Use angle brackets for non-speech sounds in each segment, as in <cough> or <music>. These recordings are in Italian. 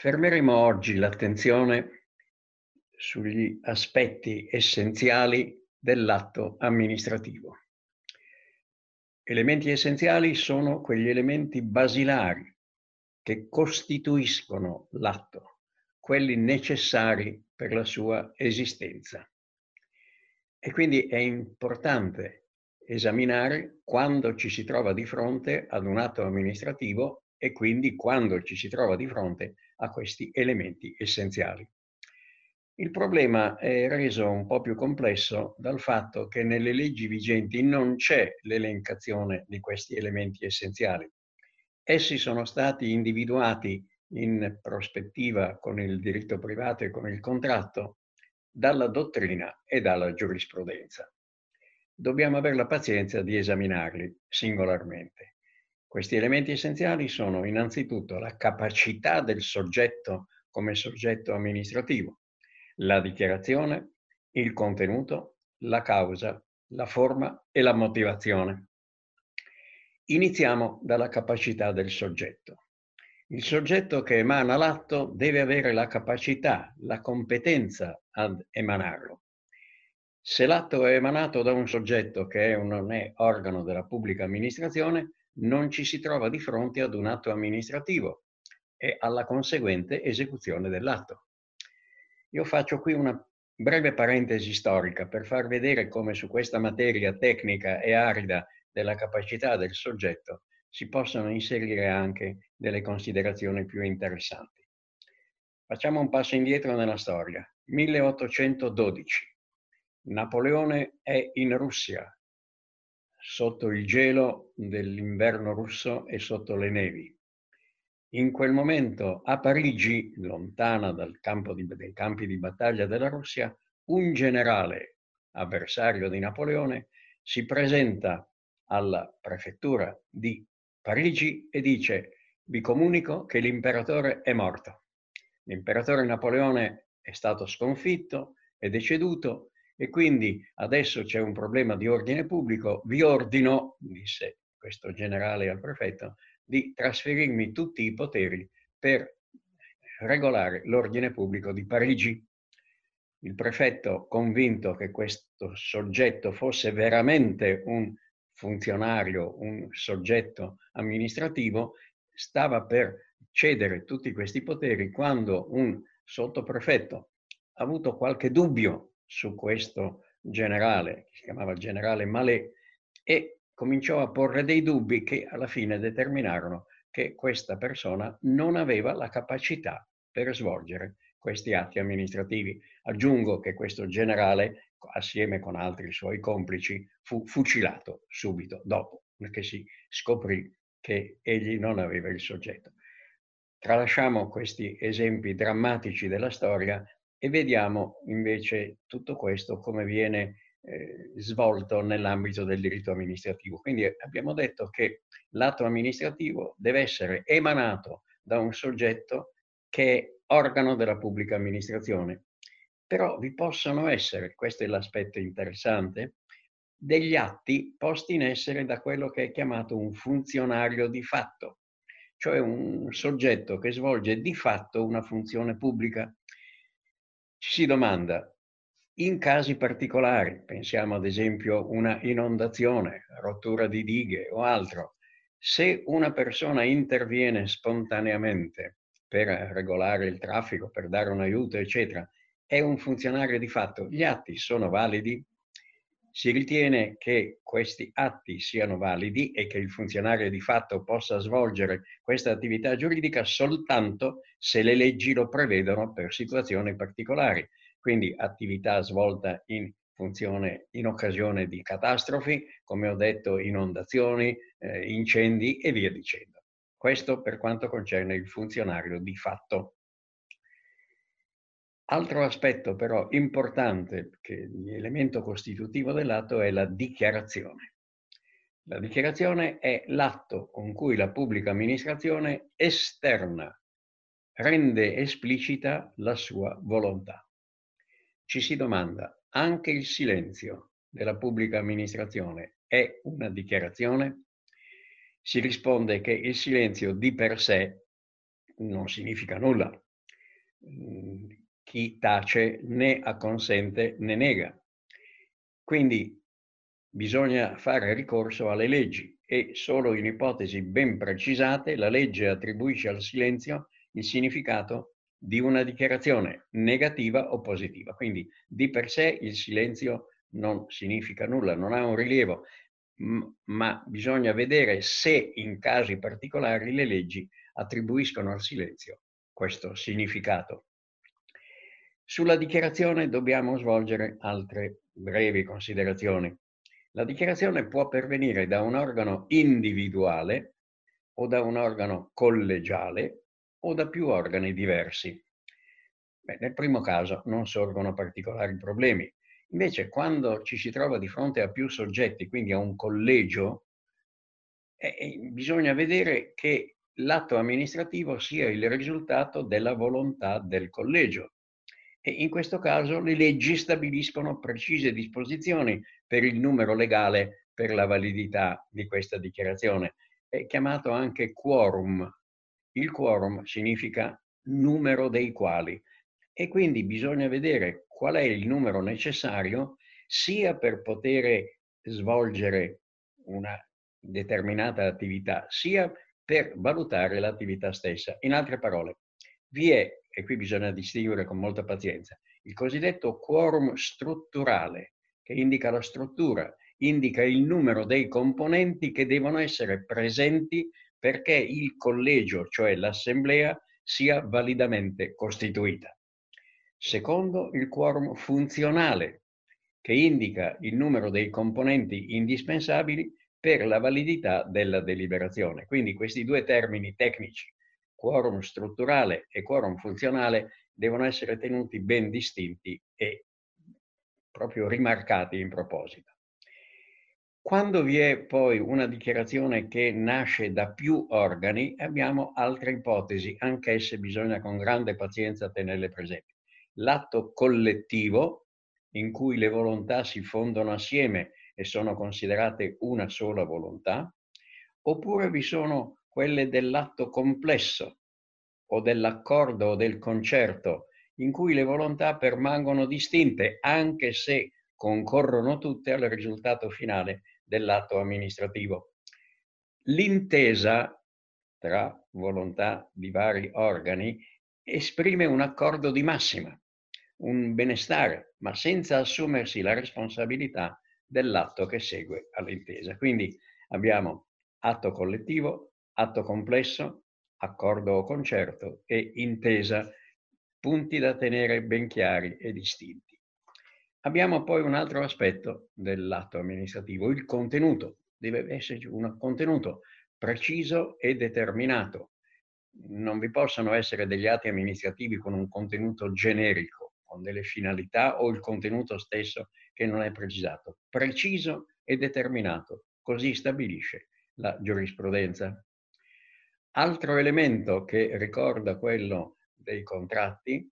Fermeremo oggi l'attenzione sugli aspetti essenziali dell'atto amministrativo. Elementi essenziali sono quegli elementi basilari che costituiscono l'atto, quelli necessari per la sua esistenza. E quindi è importante esaminare quando ci si trova di fronte ad un atto amministrativo e quindi quando ci si trova di fronte a questi elementi essenziali. Il problema è reso un po' più complesso dal fatto che nelle leggi vigenti non c'è l'elencazione di questi elementi essenziali. Essi sono stati individuati in prospettiva con il diritto privato e con il contratto dalla dottrina e dalla giurisprudenza. Dobbiamo avere la pazienza di esaminarli singolarmente. Questi elementi essenziali sono innanzitutto la capacità del soggetto come soggetto amministrativo, la dichiarazione, il contenuto, la causa, la forma e la motivazione. Iniziamo dalla capacità del soggetto. Il soggetto che emana l'atto deve avere la capacità, la competenza ad emanarlo. Se l'atto è emanato da un soggetto che non è organo della pubblica amministrazione, non ci si trova di fronte ad un atto amministrativo e alla conseguente esecuzione dell'atto. Io faccio qui una breve parentesi storica per far vedere come su questa materia tecnica e arida della capacità del soggetto si possono inserire anche delle considerazioni più interessanti. Facciamo un passo indietro nella storia. 1812. Napoleone è in Russia sotto il gelo dell'inverno russo e sotto le nevi. In quel momento a Parigi, lontana dal campo di, dai campi di battaglia della Russia, un generale avversario di Napoleone si presenta alla prefettura di Parigi e dice vi comunico che l'imperatore è morto. L'imperatore Napoleone è stato sconfitto, è deceduto e quindi adesso c'è un problema di ordine pubblico, vi ordino, disse questo generale al prefetto, di trasferirmi tutti i poteri per regolare l'ordine pubblico di Parigi. Il prefetto, convinto che questo soggetto fosse veramente un funzionario, un soggetto amministrativo, stava per cedere tutti questi poteri quando un sottoprefetto ha avuto qualche dubbio su questo generale, che si chiamava generale Malé, e cominciò a porre dei dubbi che alla fine determinarono che questa persona non aveva la capacità per svolgere questi atti amministrativi. Aggiungo che questo generale, assieme con altri suoi complici, fu fucilato subito dopo, perché si scoprì che egli non aveva il soggetto. Tralasciamo questi esempi drammatici della storia e vediamo invece tutto questo come viene eh, svolto nell'ambito del diritto amministrativo. Quindi abbiamo detto che l'atto amministrativo deve essere emanato da un soggetto che è organo della pubblica amministrazione. Però vi possono essere, questo è l'aspetto interessante, degli atti posti in essere da quello che è chiamato un funzionario di fatto, cioè un soggetto che svolge di fatto una funzione pubblica si domanda, in casi particolari, pensiamo ad esempio una inondazione, rottura di dighe o altro, se una persona interviene spontaneamente per regolare il traffico, per dare un aiuto, eccetera, è un funzionario di fatto, gli atti sono validi, si ritiene che questi atti siano validi e che il funzionario di fatto possa svolgere questa attività giuridica soltanto se le leggi lo prevedono per situazioni particolari, quindi attività svolta in funzione in occasione di catastrofi, come ho detto, inondazioni, eh, incendi e via dicendo. Questo per quanto concerne il funzionario di fatto. Altro aspetto però importante, che l'elemento costitutivo dell'atto, è la dichiarazione. La dichiarazione è l'atto con cui la pubblica amministrazione esterna rende esplicita la sua volontà. Ci si domanda, anche il silenzio della pubblica amministrazione è una dichiarazione? Si risponde che il silenzio di per sé non significa nulla, mm, chi tace né acconsente né nega. Quindi bisogna fare ricorso alle leggi e solo in ipotesi ben precisate la legge attribuisce al silenzio il significato di una dichiarazione negativa o positiva. Quindi di per sé il silenzio non significa nulla, non ha un rilievo, ma bisogna vedere se in casi particolari le leggi attribuiscono al silenzio questo significato. Sulla dichiarazione dobbiamo svolgere altre brevi considerazioni. La dichiarazione può pervenire da un organo individuale o da un organo collegiale o da più organi diversi. Beh, nel primo caso non sorgono particolari problemi. Invece, quando ci si trova di fronte a più soggetti, quindi a un collegio, eh, bisogna vedere che l'atto amministrativo sia il risultato della volontà del collegio. E in questo caso le leggi stabiliscono precise disposizioni per il numero legale per la validità di questa dichiarazione. È chiamato anche quorum. Il quorum significa numero dei quali e quindi bisogna vedere qual è il numero necessario sia per poter svolgere una determinata attività, sia per valutare l'attività stessa. In altre parole, vi è e qui bisogna distinguere con molta pazienza, il cosiddetto quorum strutturale, che indica la struttura, indica il numero dei componenti che devono essere presenti perché il collegio, cioè l'assemblea, sia validamente costituita. Secondo, il quorum funzionale, che indica il numero dei componenti indispensabili per la validità della deliberazione. Quindi questi due termini tecnici, quorum strutturale e quorum funzionale devono essere tenuti ben distinti e proprio rimarcati in proposito. Quando vi è poi una dichiarazione che nasce da più organi, abbiamo altre ipotesi, anch'esse bisogna con grande pazienza tenerle presenti. L'atto collettivo, in cui le volontà si fondono assieme e sono considerate una sola volontà, oppure vi sono quelle dell'atto complesso o dell'accordo o del concerto, in cui le volontà permangono distinte, anche se concorrono tutte al risultato finale dell'atto amministrativo. L'intesa tra volontà di vari organi esprime un accordo di massima, un benestare, ma senza assumersi la responsabilità dell'atto che segue all'intesa. Quindi abbiamo atto collettivo, atto complesso, accordo o concerto e intesa, punti da tenere ben chiari e distinti. Abbiamo poi un altro aspetto dell'atto amministrativo, il contenuto. Deve esserci un contenuto preciso e determinato. Non vi possono essere degli atti amministrativi con un contenuto generico, con delle finalità o il contenuto stesso che non è precisato. Preciso e determinato, così stabilisce la giurisprudenza. Altro elemento che ricorda quello dei contratti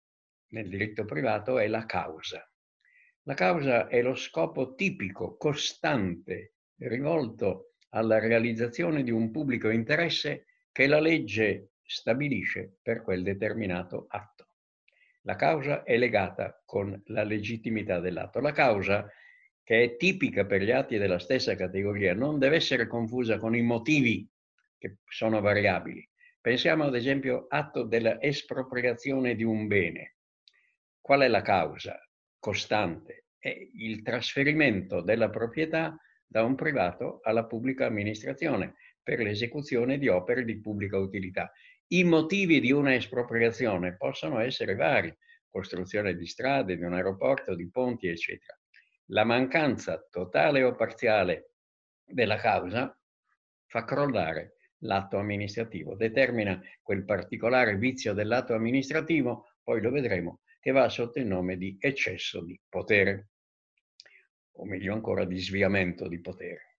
nel diritto privato è la causa. La causa è lo scopo tipico, costante, rivolto alla realizzazione di un pubblico interesse che la legge stabilisce per quel determinato atto. La causa è legata con la legittimità dell'atto. La causa, che è tipica per gli atti della stessa categoria, non deve essere confusa con i motivi che sono variabili. Pensiamo ad esempio atto della espropriazione di un bene. Qual è la causa costante? È il trasferimento della proprietà da un privato alla pubblica amministrazione per l'esecuzione di opere di pubblica utilità. I motivi di una espropriazione possono essere vari, costruzione di strade, di un aeroporto, di ponti, eccetera. La mancanza totale o parziale della causa fa crollare l'atto amministrativo, determina quel particolare vizio dell'atto amministrativo, poi lo vedremo, che va sotto il nome di eccesso di potere, o meglio ancora di sviamento di potere.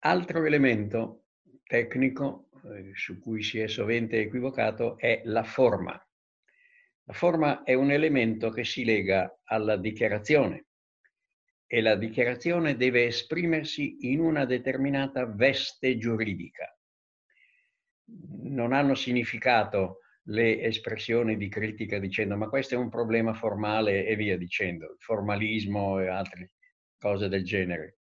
Altro elemento tecnico eh, su cui si è sovente equivocato è la forma. La forma è un elemento che si lega alla dichiarazione e la dichiarazione deve esprimersi in una determinata veste giuridica non hanno significato le espressioni di critica dicendo ma questo è un problema formale e via dicendo, formalismo e altre cose del genere.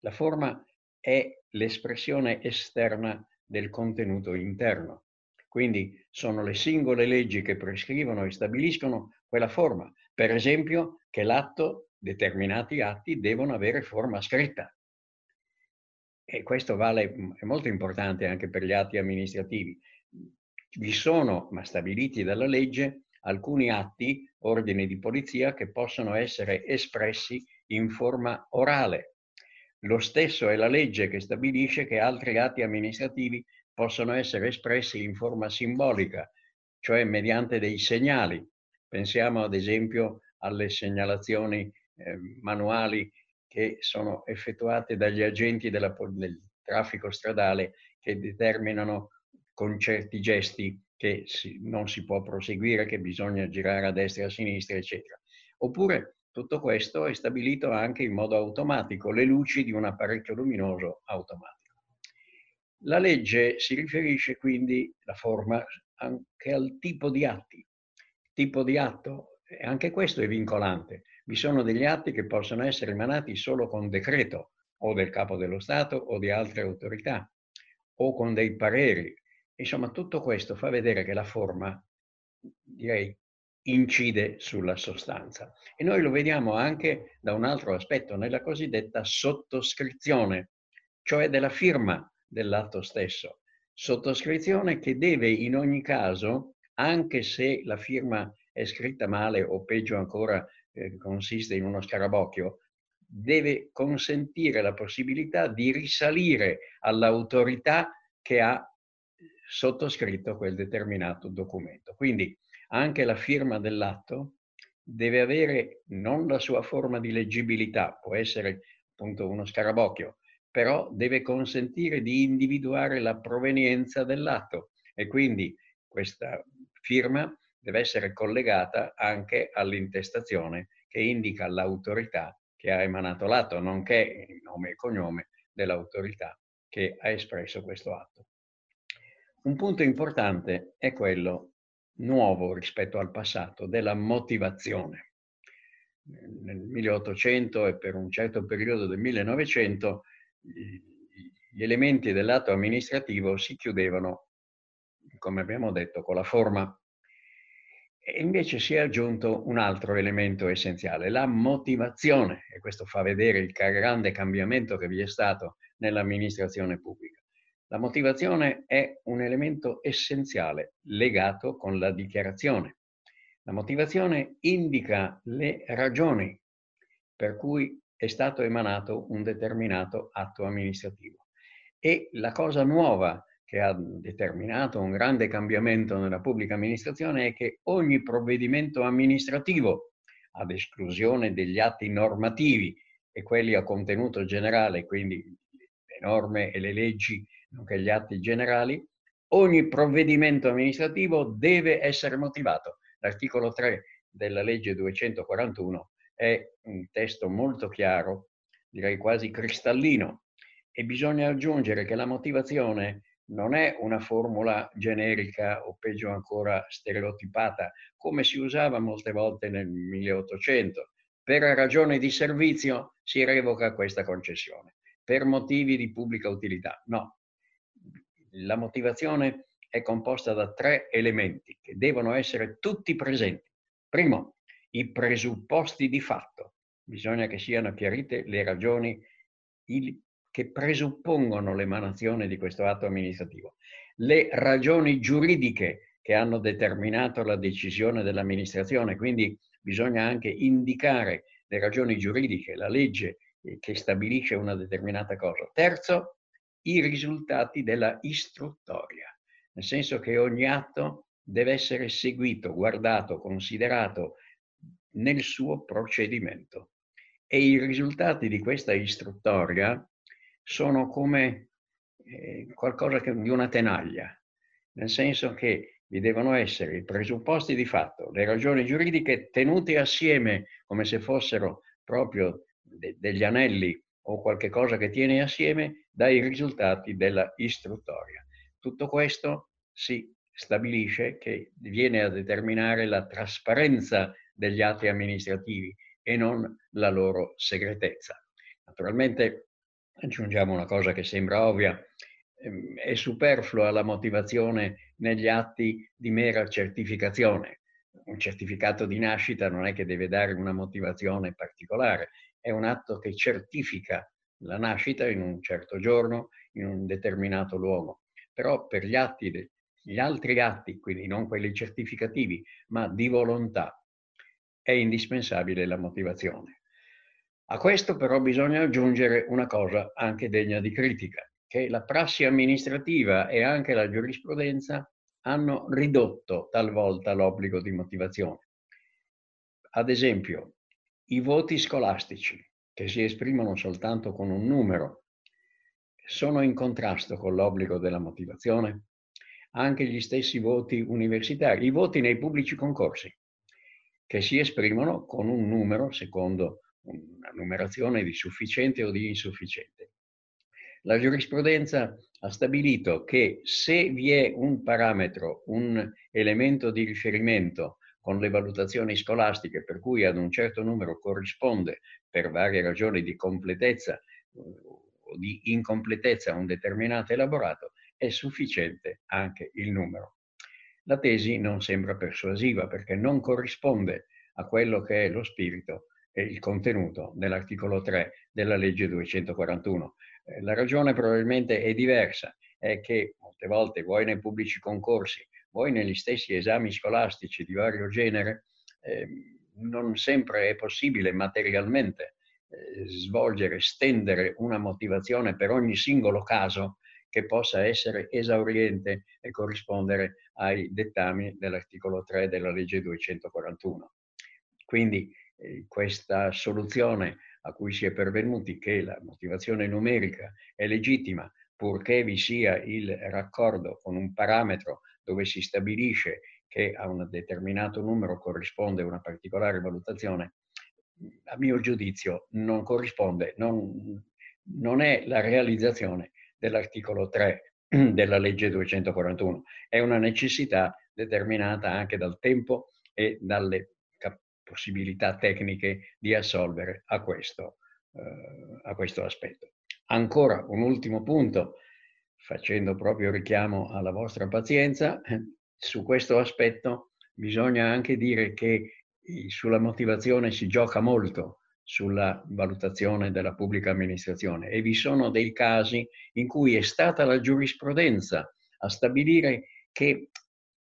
La forma è l'espressione esterna del contenuto interno. Quindi sono le singole leggi che prescrivono e stabiliscono quella forma. Per esempio che l'atto, determinati atti, devono avere forma scritta. E questo vale, è molto importante anche per gli atti amministrativi. Vi sono, ma stabiliti dalla legge, alcuni atti, ordini di polizia, che possono essere espressi in forma orale. Lo stesso è la legge che stabilisce che altri atti amministrativi possono essere espressi in forma simbolica, cioè mediante dei segnali. Pensiamo ad esempio alle segnalazioni eh, manuali che sono effettuate dagli agenti della, del traffico stradale che determinano con certi gesti che si, non si può proseguire, che bisogna girare a destra e a sinistra, eccetera. Oppure tutto questo è stabilito anche in modo automatico, le luci di un apparecchio luminoso automatico. La legge si riferisce quindi, la forma, anche al tipo di atti. Tipo di atto, anche questo è vincolante. Vi sono degli atti che possono essere emanati solo con decreto o del capo dello Stato o di altre autorità o con dei pareri. Insomma, tutto questo fa vedere che la forma, direi, incide sulla sostanza. E noi lo vediamo anche da un altro aspetto, nella cosiddetta sottoscrizione, cioè della firma dell'atto stesso. Sottoscrizione che deve in ogni caso, anche se la firma è scritta male o peggio ancora eh, consiste in uno scarabocchio, deve consentire la possibilità di risalire all'autorità che ha sottoscritto quel determinato documento. Quindi anche la firma dell'atto deve avere non la sua forma di leggibilità, può essere appunto uno scarabocchio, però deve consentire di individuare la provenienza dell'atto e quindi questa firma deve essere collegata anche all'intestazione che indica l'autorità che ha emanato l'atto, nonché il nome e cognome dell'autorità che ha espresso questo atto. Un punto importante è quello nuovo rispetto al passato della motivazione. Nel 1800 e per un certo periodo del 1900 gli elementi dell'atto amministrativo si chiudevano, come abbiamo detto, con la forma. E invece si è aggiunto un altro elemento essenziale, la motivazione, e questo fa vedere il grande cambiamento che vi è stato nell'amministrazione pubblica. La motivazione è un elemento essenziale legato con la dichiarazione. La motivazione indica le ragioni per cui è stato emanato un determinato atto amministrativo. E la cosa nuova che ha determinato un grande cambiamento nella pubblica amministrazione è che ogni provvedimento amministrativo, ad esclusione degli atti normativi e quelli a contenuto generale, quindi le norme e le leggi, nonché gli atti generali, ogni provvedimento amministrativo deve essere motivato. L'articolo 3 della legge 241 è un testo molto chiaro, direi quasi cristallino, e bisogna aggiungere che la motivazione non è una formula generica o peggio ancora stereotipata, come si usava molte volte nel 1800. Per ragioni di servizio si revoca questa concessione, per motivi di pubblica utilità. No, la motivazione è composta da tre elementi che devono essere tutti presenti. Primo, i presupposti di fatto. Bisogna che siano chiarite le ragioni che presuppongono l'emanazione di questo atto amministrativo. Le ragioni giuridiche che hanno determinato la decisione dell'amministrazione, quindi bisogna anche indicare le ragioni giuridiche, la legge eh, che stabilisce una determinata cosa. Terzo, i risultati della istruttoria, nel senso che ogni atto deve essere seguito, guardato, considerato nel suo procedimento. E i risultati di questa istruttoria sono come eh, qualcosa che, di una tenaglia, nel senso che vi devono essere i presupposti di fatto, le ragioni giuridiche tenute assieme come se fossero proprio de- degli anelli o qualche cosa che tiene assieme dai risultati della istruttoria. Tutto questo si stabilisce che viene a determinare la trasparenza degli atti amministrativi e non la loro segretezza. Naturalmente aggiungiamo una cosa che sembra ovvia, ehm, è superflua la motivazione negli atti di mera certificazione. Un certificato di nascita non è che deve dare una motivazione particolare, è un atto che certifica la nascita in un certo giorno, in un determinato luogo. Però per gli, atti, gli altri atti, quindi non quelli certificativi, ma di volontà, è indispensabile la motivazione. A questo però bisogna aggiungere una cosa anche degna di critica, che la prassi amministrativa e anche la giurisprudenza hanno ridotto talvolta l'obbligo di motivazione. Ad esempio, i voti scolastici, che si esprimono soltanto con un numero, sono in contrasto con l'obbligo della motivazione. Anche gli stessi voti universitari, i voti nei pubblici concorsi, che si esprimono con un numero secondo una numerazione di sufficiente o di insufficiente. La giurisprudenza ha stabilito che se vi è un parametro, un elemento di riferimento con le valutazioni scolastiche per cui ad un certo numero corrisponde per varie ragioni di completezza o di incompletezza un determinato elaborato, è sufficiente anche il numero. La tesi non sembra persuasiva perché non corrisponde a quello che è lo spirito il contenuto dell'articolo 3 della legge 241. Eh, la ragione probabilmente è diversa, è che molte volte, vuoi nei pubblici concorsi, vuoi negli stessi esami scolastici di vario genere, eh, non sempre è possibile materialmente eh, svolgere, stendere una motivazione per ogni singolo caso che possa essere esauriente e corrispondere ai dettami dell'articolo 3 della legge 241. Quindi questa soluzione a cui si è pervenuti, che la motivazione numerica è legittima purché vi sia il raccordo con un parametro dove si stabilisce che a un determinato numero corrisponde una particolare valutazione, a mio giudizio non corrisponde, non, non è la realizzazione dell'articolo 3 <clears throat> della legge 241, è una necessità determinata anche dal tempo e dalle possibilità tecniche di assolvere a questo, eh, a questo aspetto. Ancora un ultimo punto, facendo proprio richiamo alla vostra pazienza, <clears throat> su questo aspetto bisogna anche dire che sulla motivazione si gioca molto sulla valutazione della pubblica amministrazione e vi sono dei casi in cui è stata la giurisprudenza a stabilire che,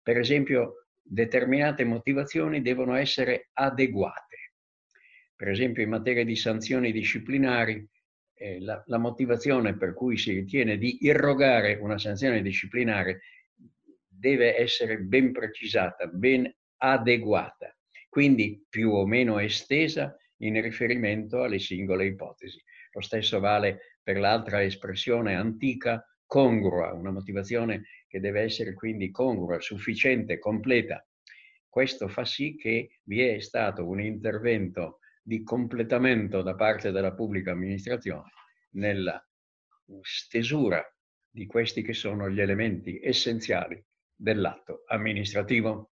per esempio, determinate motivazioni devono essere adeguate. Per esempio in materia di sanzioni disciplinari, eh, la, la motivazione per cui si ritiene di irrogare una sanzione disciplinare deve essere ben precisata, ben adeguata, quindi più o meno estesa in riferimento alle singole ipotesi. Lo stesso vale per l'altra espressione antica, congrua, una motivazione che deve essere quindi congrua, sufficiente, completa. Questo fa sì che vi è stato un intervento di completamento da parte della pubblica amministrazione nella stesura di questi che sono gli elementi essenziali dell'atto amministrativo.